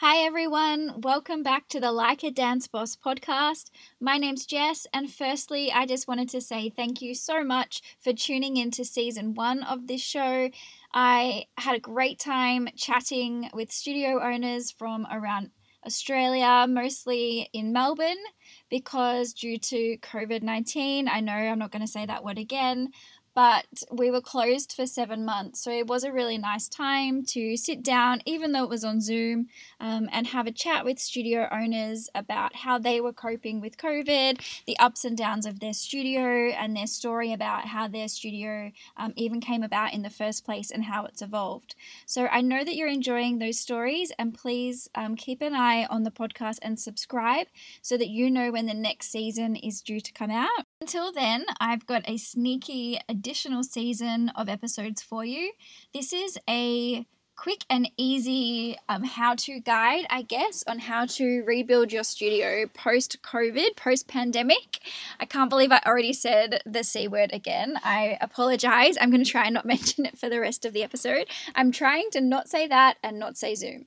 Hi, everyone. Welcome back to the Like a Dance Boss podcast. My name's Jess, and firstly, I just wanted to say thank you so much for tuning in to season one of this show. I had a great time chatting with studio owners from around Australia, mostly in Melbourne, because due to COVID 19, I know I'm not going to say that word again, but we were closed for seven months. So it was a really nice time to sit down, even though it was on Zoom, um, and have a chat with studio owners about how they were coping with COVID, the ups and downs of their studio, and their story about how their studio um, even came about in the first place and how it's evolved. So I know that you're enjoying those stories, and please um, keep an eye on the podcast and subscribe so that you know when the next season is due to come out. Until then, I've got a sneaky additional season of episodes for you. This is a quick and easy um, how to guide, I guess, on how to rebuild your studio post COVID, post pandemic. I can't believe I already said the C word again. I apologize. I'm going to try and not mention it for the rest of the episode. I'm trying to not say that and not say Zoom.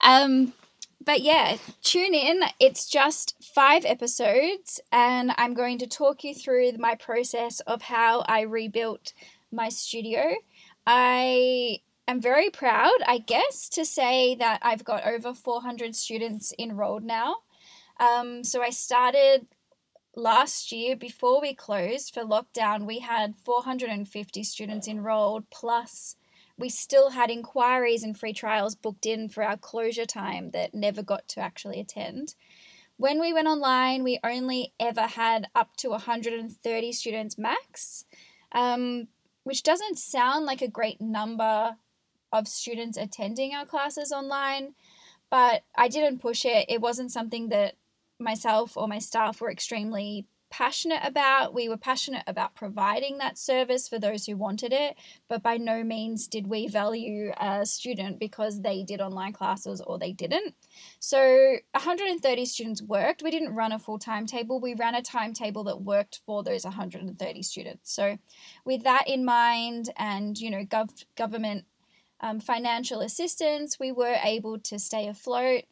Um, but yeah, tune in. It's just five episodes, and I'm going to talk you through my process of how I rebuilt my studio. I am very proud, I guess, to say that I've got over 400 students enrolled now. Um, so I started last year before we closed for lockdown, we had 450 students enrolled plus we still had inquiries and free trials booked in for our closure time that never got to actually attend. When we went online, we only ever had up to 130 students max, um, which doesn't sound like a great number of students attending our classes online, but I didn't push it. It wasn't something that myself or my staff were extremely passionate about. We were passionate about providing that service for those who wanted it, but by no means did we value a student because they did online classes or they didn't. So 130 students worked. We didn't run a full timetable, we ran a timetable that worked for those 130 students. So with that in mind and, you know, gov- government um, financial assistance, we were able to stay afloat.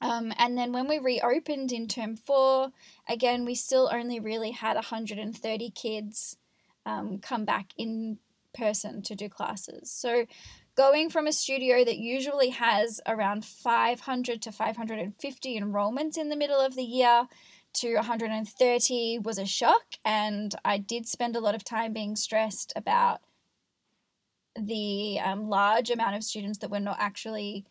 Um, and then when we reopened in term four, again, we still only really had 130 kids um, come back in person to do classes. So going from a studio that usually has around 500 to 550 enrollments in the middle of the year to 130 was a shock. And I did spend a lot of time being stressed about the um, large amount of students that were not actually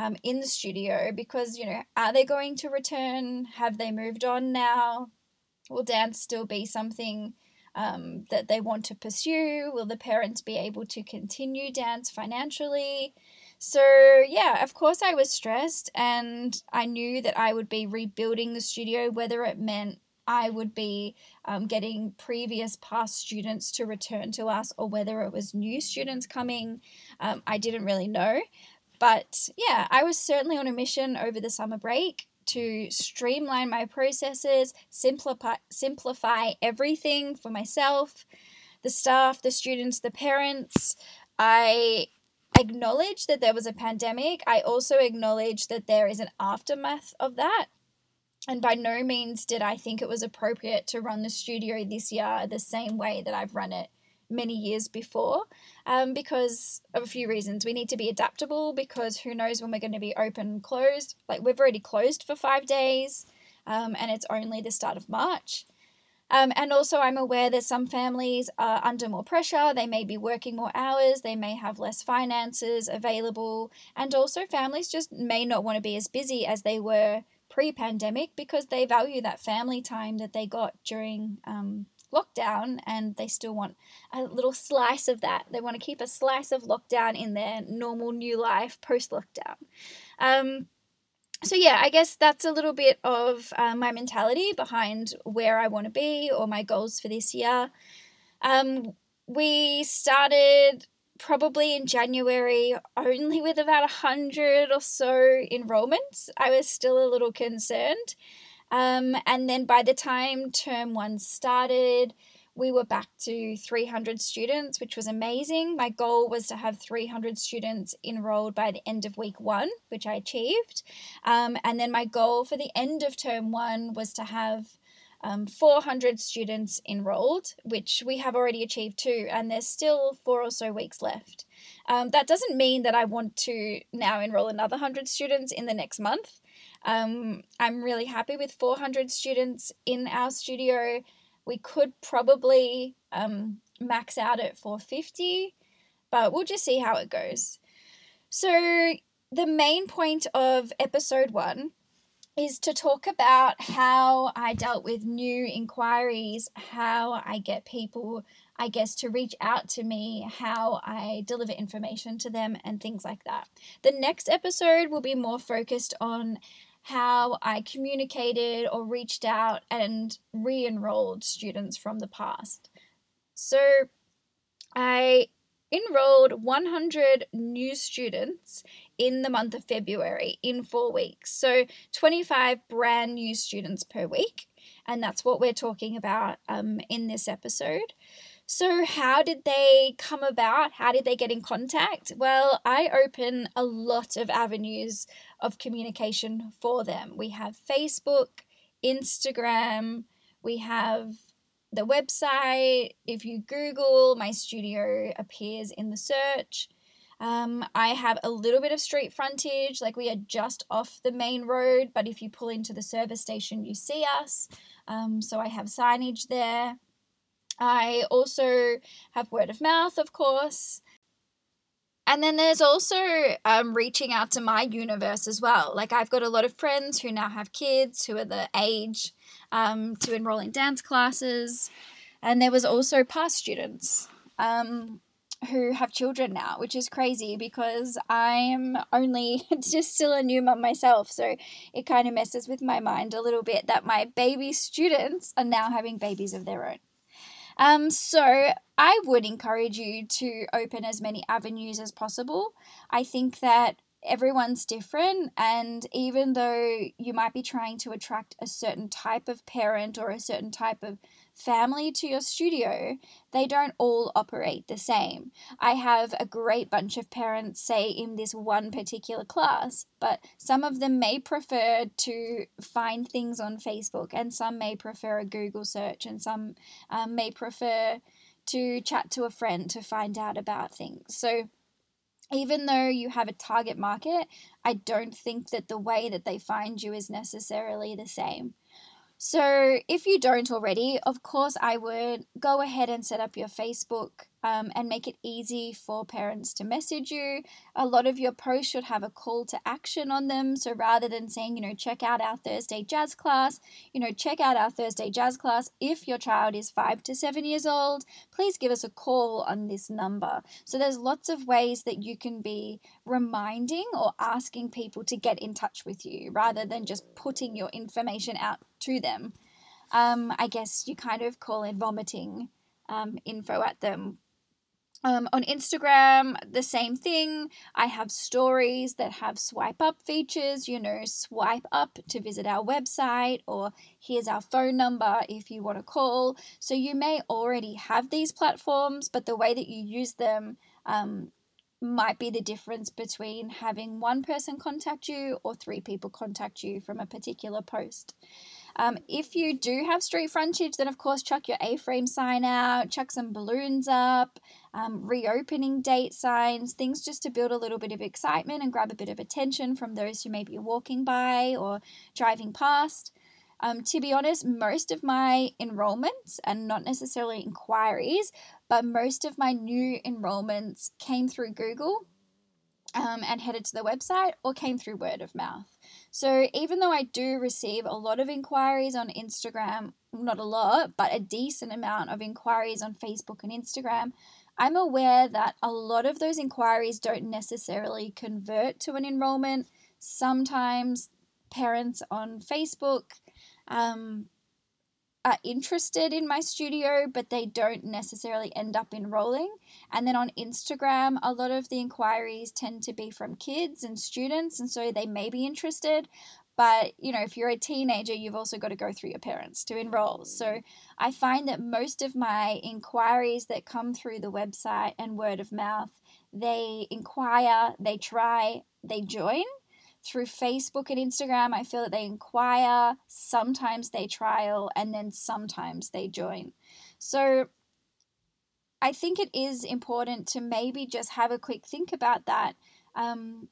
um, in the studio because, you know, are they going to return? Have they moved on now? Will dance still be something um, that they want to pursue? Will the parents be able to continue dance financially? So, yeah, of course, I was stressed and I knew that I would be rebuilding the studio, whether it meant I would be um, getting previous past students to return to us or whether it was new students coming. Um, I didn't really know. But yeah, I was certainly on a mission over the summer break to streamline my processes, simplify simplify everything for myself, the staff, the students, the parents. I acknowledge that there was a pandemic. I also acknowledge that there is an aftermath of that. And by no means did I think it was appropriate to run the studio this year the same way that I've run it many years before um, because of a few reasons. We need to be adaptable because who knows when we're going to be open and closed. Like we've already closed for five days um, and it's only the start of March. Um, and also, I'm aware that some families are under more pressure. They may be working more hours, they may have less finances available, and also families just may not want to be as busy as they were pre pandemic because they value that family time that they got during um, lockdown and they still want a little slice of that. They want to keep a slice of lockdown in their normal new life post lockdown. Um, so, yeah, I guess that's a little bit of uh, my mentality behind where I want to be or my goals for this year. Um, we started probably in January only with about 100 or so enrollments. I was still a little concerned. Um, and then by the time term one started, we were back to 300 students, which was amazing. My goal was to have 300 students enrolled by the end of week one, which I achieved. Um, and then my goal for the end of term one was to have um, 400 students enrolled, which we have already achieved too, and there's still four or so weeks left. Um, that doesn't mean that I want to now enroll another 100 students in the next month. Um, I'm really happy with 400 students in our studio we could probably um, max out at 450, but we'll just see how it goes. So, the main point of episode one is to talk about how I dealt with new inquiries, how I get people, I guess, to reach out to me, how I deliver information to them, and things like that. The next episode will be more focused on how I communicated or reached out and re enrolled students from the past. So I enrolled 100 new students in the month of February in four weeks. So 25 brand new students per week. And that's what we're talking about um, in this episode. So, how did they come about? How did they get in contact? Well, I open a lot of avenues of communication for them. We have Facebook, Instagram, we have the website. If you Google, my studio appears in the search. Um, I have a little bit of street frontage, like we are just off the main road, but if you pull into the service station, you see us. Um, so I have signage there. I also have word of mouth, of course. And then there's also um, reaching out to my universe as well. Like, I've got a lot of friends who now have kids who are the age um, to enroll in dance classes. And there was also past students um, who have children now, which is crazy because I'm only just still a new mum myself. So it kind of messes with my mind a little bit that my baby students are now having babies of their own. Um, so I would encourage you to open as many avenues as possible. I think that everyone's different and even though you might be trying to attract a certain type of parent or a certain type of family to your studio, they don't all operate the same. I have a great bunch of parents, say, in this one particular class, but some of them may prefer to find things on Facebook, and some may prefer a Google search, and some um, may prefer to chat to a friend to find out about things. So, even though you have a target market, I don't think that the way that they find you is necessarily the same. So, if you don't already, of course, I would go ahead and set up your Facebook um, and make it easy for parents to message you. A lot of your posts should have a call to action on them. So, rather than saying, you know, check out our Thursday jazz class, you know, check out our Thursday jazz class. If your child is five to seven years old, please give us a call on this number. So, there's lots of ways that you can be reminding or asking people to get in touch with you rather than just putting your information out to them. Um, I guess you kind of call it vomiting um, info at them. Um, on Instagram, the same thing. I have stories that have swipe up features, you know, swipe up to visit our website, or here's our phone number if you want to call. So you may already have these platforms, but the way that you use them um, might be the difference between having one person contact you or three people contact you from a particular post. Um, if you do have street frontage, then of course chuck your A-frame sign out, chuck some balloons up, um, reopening date signs, things just to build a little bit of excitement and grab a bit of attention from those who may be walking by or driving past. Um, to be honest, most of my enrollments, and not necessarily inquiries, but most of my new enrollments came through Google um, and headed to the website or came through word of mouth. So even though I do receive a lot of inquiries on Instagram, not a lot, but a decent amount of inquiries on Facebook and Instagram, I'm aware that a lot of those inquiries don't necessarily convert to an enrollment. Sometimes parents on Facebook um, are interested in my studio, but they don't necessarily end up enrolling. And then on Instagram, a lot of the inquiries tend to be from kids and students, and so they may be interested, but you know if you're a teenager you've also got to go through your parents to enroll. Mm. So i find that most of my inquiries that come through the website and word of mouth they inquire they try they join through facebook and instagram i feel that they inquire sometimes they trial and then sometimes they join so i think it is important to maybe just have a quick think about that um,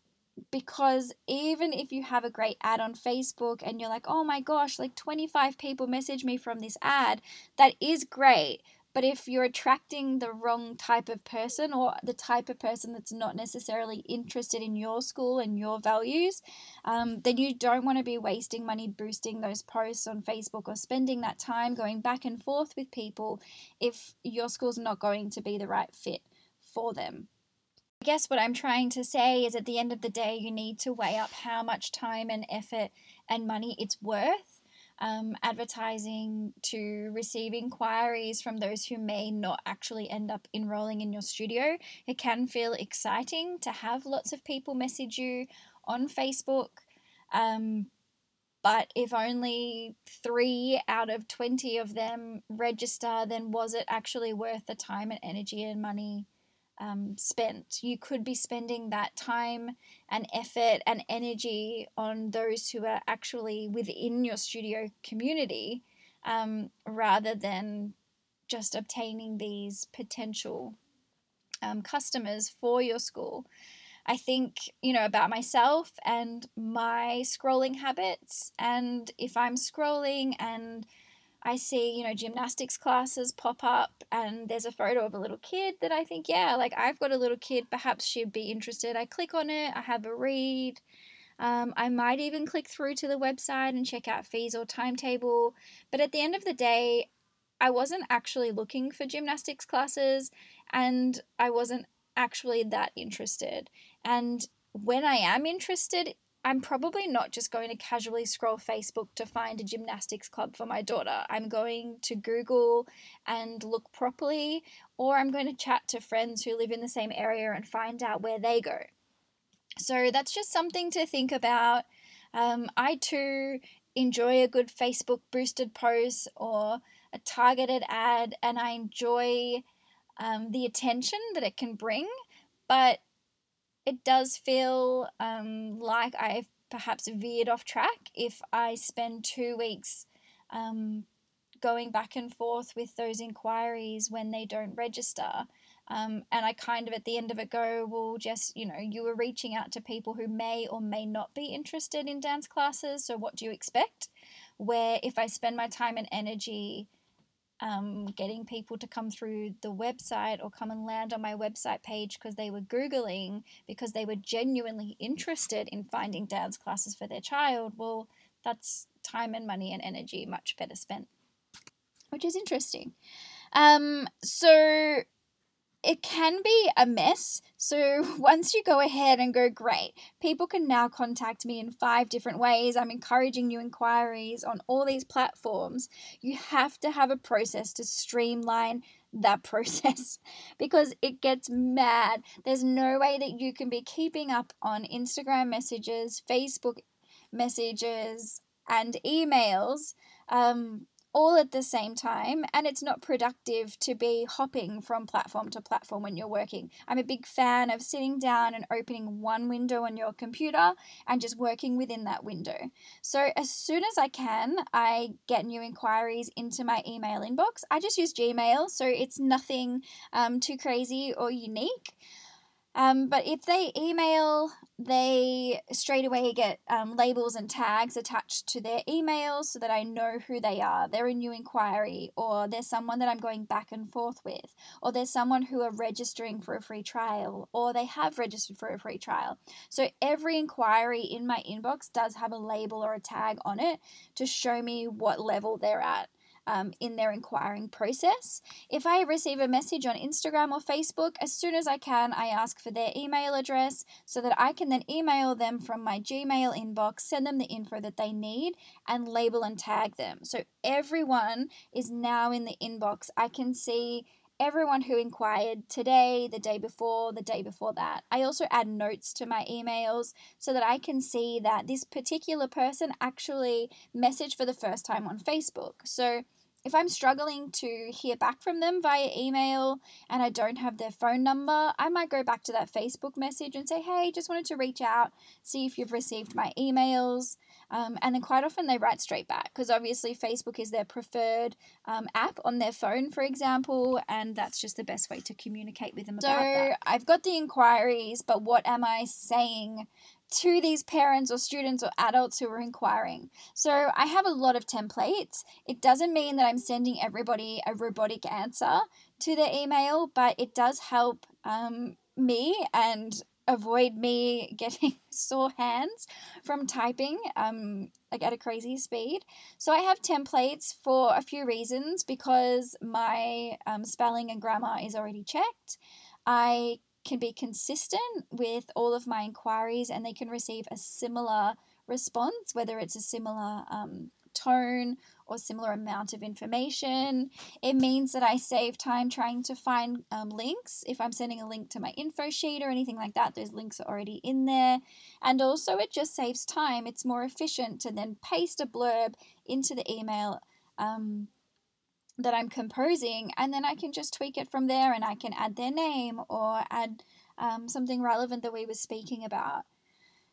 because even if you have a great ad on Facebook and you're like, oh my gosh, like 25 people message me from this ad, that is great. But if you're attracting the wrong type of person or the type of person that's not necessarily interested in your school and your values, um, then you don't want to be wasting money boosting those posts on Facebook or spending that time going back and forth with people if your school's not going to be the right fit for them. I guess what I'm trying to say is at the end of the day, you need to weigh up how much time and effort and money it's worth. Um, advertising to receive inquiries from those who may not actually end up enrolling in your studio. It can feel exciting to have lots of people message you on Facebook. Um, but if only three out of 20 of them register, then was it actually worth the time and energy and money um, spent. You could be spending that time and effort and energy on those who are actually within your studio community um, rather than just obtaining these potential um, customers for your school. I think, you know, about myself and my scrolling habits. And if I'm scrolling and I see, you know, gymnastics classes pop up and there's a photo of a little kid that I think, yeah, like I've got a little kid, perhaps she'd be interested. I click on it, I have a read. Um, I might even click through to the website and check out fees or timetable. But at the end of the day, I wasn't actually looking for gymnastics classes and I wasn't actually that interested. And when I am interested, I'm probably not just going to casually scroll Facebook to find a gymnastics club for my daughter. I'm going to Google and look properly, or I'm going to chat to friends who live in the same area and find out where they go. So that's just something to think about. Um, I too enjoy a good Facebook boosted post or a targeted ad, and I enjoy um, the attention that it can bring. But it does feel um, like I've perhaps veered off track if I spend two weeks um, going back and forth with those inquiries when they don't register. Um, and I kind of at the end of it go, well, just, you know, you were reaching out to people who may or may not be interested in dance classes. So what do you expect? Where if I spend my time and energy um, getting people to come through the website or come and land on my website page because they were Googling, because they were genuinely interested in finding dance classes for their child, well, that's time and money and energy much better spent, which is interesting. Um, so it can be a mess. So once you go ahead and go, great, people can now contact me in five different ways. I'm encouraging new inquiries on all these platforms. You have to have a process to streamline that process because it gets mad. There's no way that you can be keeping up on Instagram messages, Facebook messages, and emails. Um, all at the same time and it's not productive to be hopping from platform to platform when you're working. I'm a big fan of sitting down and opening one window on your computer and just working within that window. So as soon as I can, I get new inquiries into my email inbox. I just use Gmail, so it's nothing um, too crazy or unique. Um, but if they email, they straight away get um, labels and tags attached to their emails so that I know who they are. They're a new inquiry, or there's someone that I'm going back and forth with, or there's someone who are registering for a free trial, or they have registered for a free trial. So every inquiry in my inbox does have a label or a tag on it to show me what level they're at um, in their inquiring process. If I receive a message on Instagram or Facebook, as soon as I can, I ask for their email address so that I can then email them from my Gmail inbox, send them the info that they need, and label and tag them. So everyone is now in the inbox. I can see everyone who inquired today, the day before, the day before that. I also add notes to my emails so that I can see that this particular person actually messaged for the first time on Facebook. So if I'm struggling to hear back from them via email and I don't have their phone number, I might go back to that Facebook message and say, hey, just wanted to reach out, see if you've received my emails. Um, and then quite often they write straight back because obviously Facebook is their preferred um, app on their phone, for example, and that's just the best way to communicate with them. So. I've got the inquiries, but what am I saying to these parents or students or adults who are inquiring. So I have a lot of templates. It doesn't mean that I'm sending everybody a robotic answer to their email, but it does help um, me and avoid me getting sore hands from typing um, like at a crazy speed. So I have templates for a few reasons because my um, spelling and grammar is already checked. I can be consistent with all of my inquiries and they can receive a similar response, whether it's a similar um, tone or similar amount of information. It means that I save time trying to find um, links. If I'm sending a link to my info sheet or anything like that, those links are already in there. And also, it just saves time. It's more efficient to then paste a blurb into the email. Um, that I'm composing, and then I can just tweak it from there and I can add their name or add um, something relevant that we were speaking about.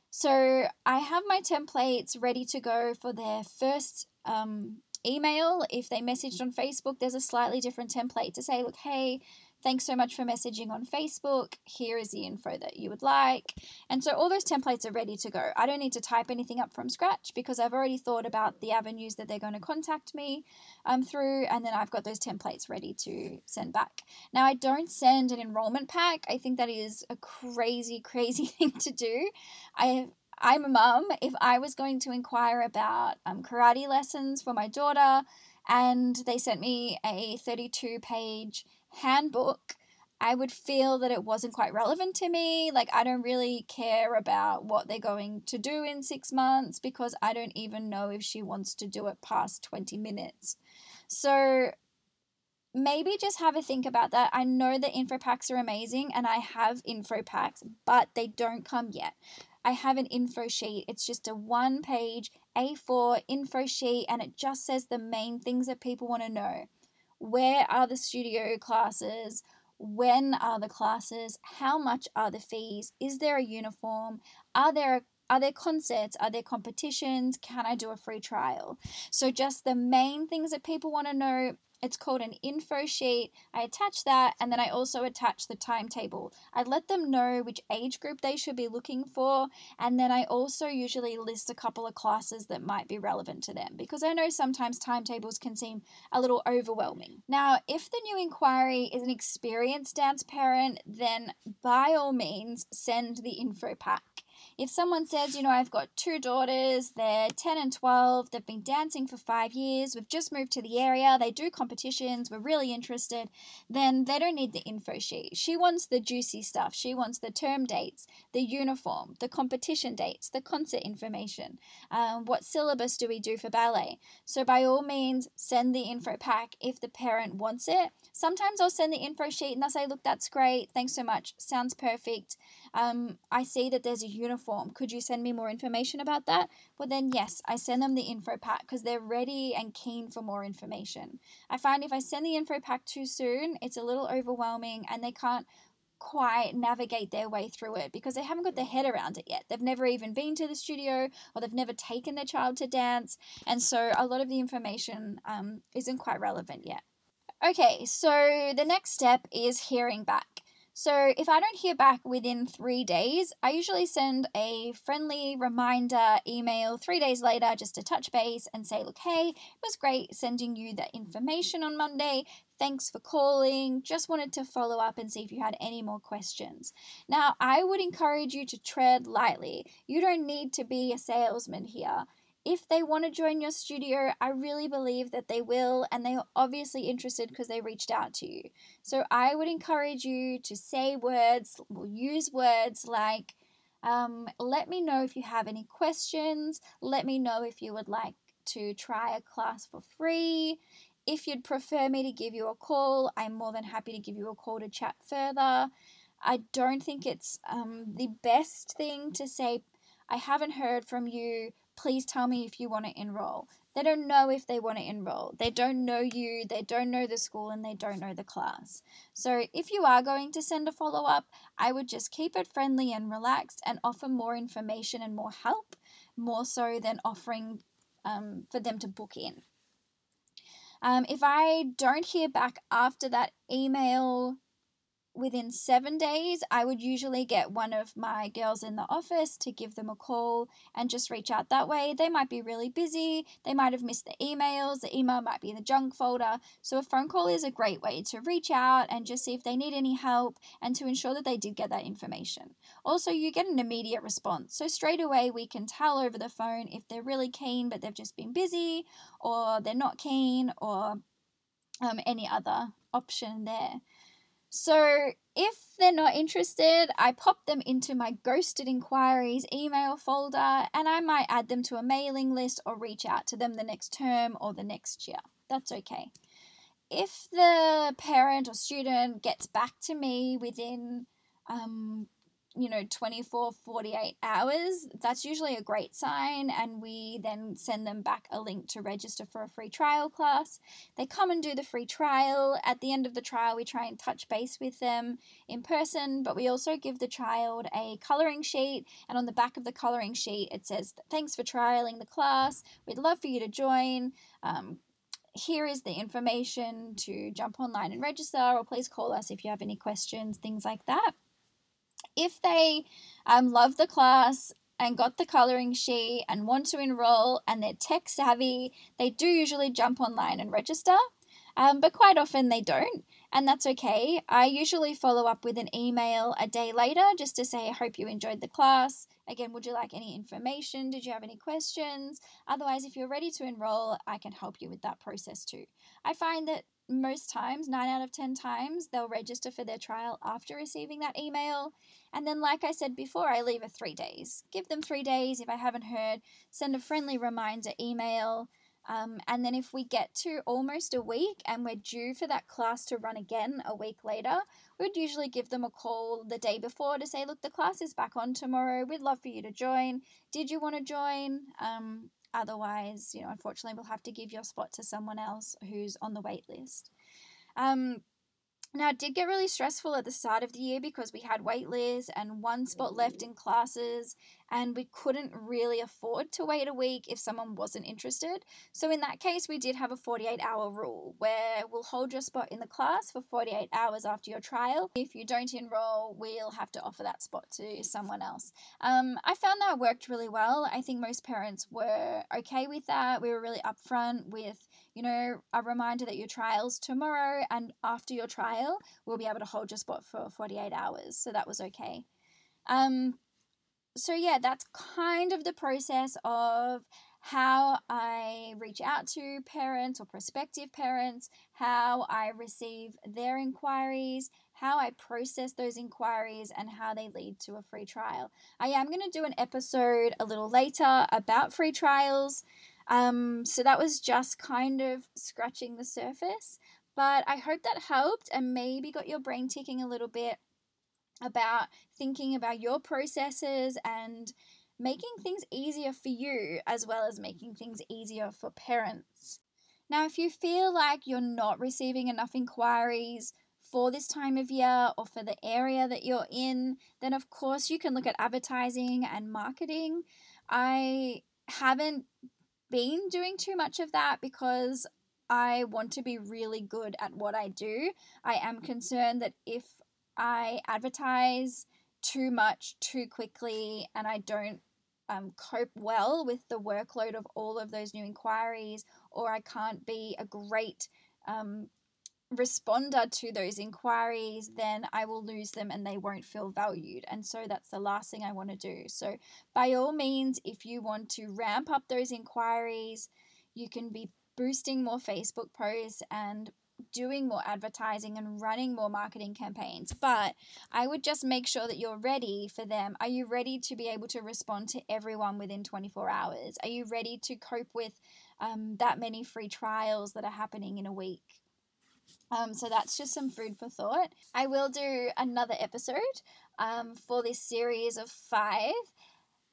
So I have my templates ready to go for their first um, email. If they messaged on Facebook, there's a slightly different template to say, look, hey, Thanks so much for messaging on Facebook. Here is the info that you would like. And so all those templates are ready to go. I don't need to type anything up from scratch because I've already thought about the avenues that they're going to contact me um, through, and then I've got those templates ready to send back. Now, I don't send an enrollment pack. I think that is a crazy, crazy thing to do. I have I'm a mum. If I was going to inquire about um, karate lessons for my daughter and they sent me a 32 page handbook, I would feel that it wasn't quite relevant to me. Like, I don't really care about what they're going to do in six months because I don't even know if she wants to do it past 20 minutes. So, maybe just have a think about that. I know the info packs are amazing and I have info packs, but they don't come yet. I have an info sheet. It's just a one page A4 info sheet and it just says the main things that people want to know where are the studio classes? When are the classes? How much are the fees? Is there a uniform? Are there are there concerts? Are there competitions? Can I do a free trial? So, just the main things that people want to know it's called an info sheet. I attach that and then I also attach the timetable. I let them know which age group they should be looking for and then I also usually list a couple of classes that might be relevant to them because I know sometimes timetables can seem a little overwhelming. Now, if the new inquiry is an experienced dance parent, then by all means send the info pack. If someone says, you know, I've got two daughters, they're 10 and 12, they've been dancing for five years, we've just moved to the area, they do competitions, we're really interested, then they don't need the info sheet. She wants the juicy stuff. She wants the term dates, the uniform, the competition dates, the concert information. Um, what syllabus do we do for ballet? So, by all means, send the info pack if the parent wants it. Sometimes I'll send the info sheet and they'll say, look, that's great, thanks so much, sounds perfect. Um, I see that there's a uniform. Could you send me more information about that? Well, then, yes, I send them the info pack because they're ready and keen for more information. I find if I send the info pack too soon, it's a little overwhelming and they can't quite navigate their way through it because they haven't got their head around it yet. They've never even been to the studio or they've never taken their child to dance. And so a lot of the information um, isn't quite relevant yet. Okay, so the next step is hearing back. So if I don't hear back within three days, I usually send a friendly reminder email three days later just to touch base and say, look, hey, it was great sending you that information on Monday. Thanks for calling. Just wanted to follow up and see if you had any more questions. Now, I would encourage you to tread lightly. You don't need to be a salesman here if they want to join your studio, I really believe that they will, and they are obviously interested because they reached out to you. So I would encourage you to say words, use words like, um, let me know if you have any questions, let me know if you would like to try a class for free. if you'd prefer me to give you a call, I'm more than happy to give you a call to chat further. I don't think it's um, the best thing to say, I haven't heard from you. Please tell me if you want to enroll. They don't know if they want to enroll. They don't know you, they don't know the school, and they don't know the class. So, if you are going to send a follow up, I would just keep it friendly and relaxed and offer more information and more help, more so than offering um, for them to book in. Um, if I don't hear back after that email within seven days, I would usually get one of my girls in the office to give them a call and just reach out that way. They might be really busy, they might have missed the emails, the email might be in the junk folder. So, a phone call is a great way to reach out and just see if they need any help and to ensure that they did get that information. Also, you get an immediate response. So, straight away, we can tell over the phone if they're really keen but they've just been busy or they're not keen or um, any other option there. So if they're not interested, I pop them into my ghosted inquiries email folder and I might add them to a mailing list or reach out to them the next term or the next year. That's okay. If the parent or student gets back to me within um, you know 24 48 hours that's usually a great sign and we then send them back a link to register for a free trial class. They come and do the free trial. At the end of the trial we try and touch base with them in person but we also give the child a coloring sheet and on the back of the coloring sheet it says thanks for trialing the class. We'd love for you to join. Um, here is the information to jump online and register or please call us if you have any questions things like that if they um, love the class and got the coloring sheet and want to enroll and they're tech savvy, they do usually jump online and register. Um, but quite often they don't, and that's okay. I usually follow up with an email a day later just to say, I hope you enjoyed the class. Again, would you like any information? Did you have any questions? Otherwise, if you're ready to enroll, I can help you with that process too. I find that most times, nine out of 10 times, they'll register for their trial after receiving that email. And then, like I said before, I leave it three days. Give them three days. If I haven't heard, send a friendly reminder email. Um, and then, if we get to almost a week and we're due for that class to run again a week later, we'd usually give them a call the day before to say, Look, the class is back on tomorrow. We'd love for you to join. Did you want to join? Um, Otherwise, you know, unfortunately, we'll have to give your spot to someone else who's on the wait list. Um, now, it did get really stressful at the start of the year because we had wait lists and one spot left in classes, and we couldn't really afford to wait a week if someone wasn't interested. So, in that case, we did have a 48 hour rule where we'll hold your spot in the class for 48 hours after your trial. If you don't enroll, we'll have to offer that spot to someone else. Um, I found that worked really well. I think most parents were okay with that. We were really upfront with, you know, a reminder that your trial's tomorrow, and after your trial, we'll be able to hold your spot for 48 hours. So that was okay. Um, so yeah, that's kind of the process of how I reach out to parents or prospective parents, how I receive their inquiries, how I process those inquiries, and how they lead to a free trial. I am going to do an episode a little later about free trials. Um, so that was just kind of scratching the surface. But I hope that helped and maybe got your brain ticking a little bit about thinking about your processes and making things easier for you as well as making things easier for parents. Now, if you feel like you're not receiving enough inquiries for this time of year or for the area that you're in, then of course you can look at advertising and marketing. I haven't been doing too much of that because I want to be really good at what I do. I am concerned that if I advertise too much too quickly and I don't um, cope well with the workload of all of those new inquiries, or I can't be a great um, responder to those inquiries, then I will lose them and they won't feel valued. And so that's the last thing I want to do. So, by all means, if you want to ramp up those inquiries, you can be boosting more Facebook posts and doing more advertising and running more marketing campaigns, but I would just make sure that you're ready for them. Are you ready to be able to respond to everyone within 24 hours? Are you ready to cope with um, that many free trials that are happening in a week? Um, so that's just some food for thought. I will do another episode um, for this series of five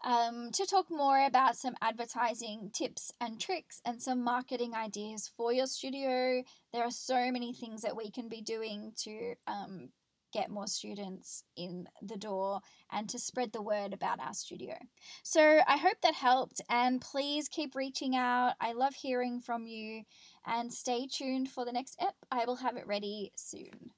um, to talk more about some advertising tips and tricks and some marketing ideas for your studio. There are so many things that we can be doing to um, get more students in the door and to spread the word about our studio. So I hope that helped and please keep reaching out. I love hearing from you and stay tuned for the next ep. I will have it ready soon.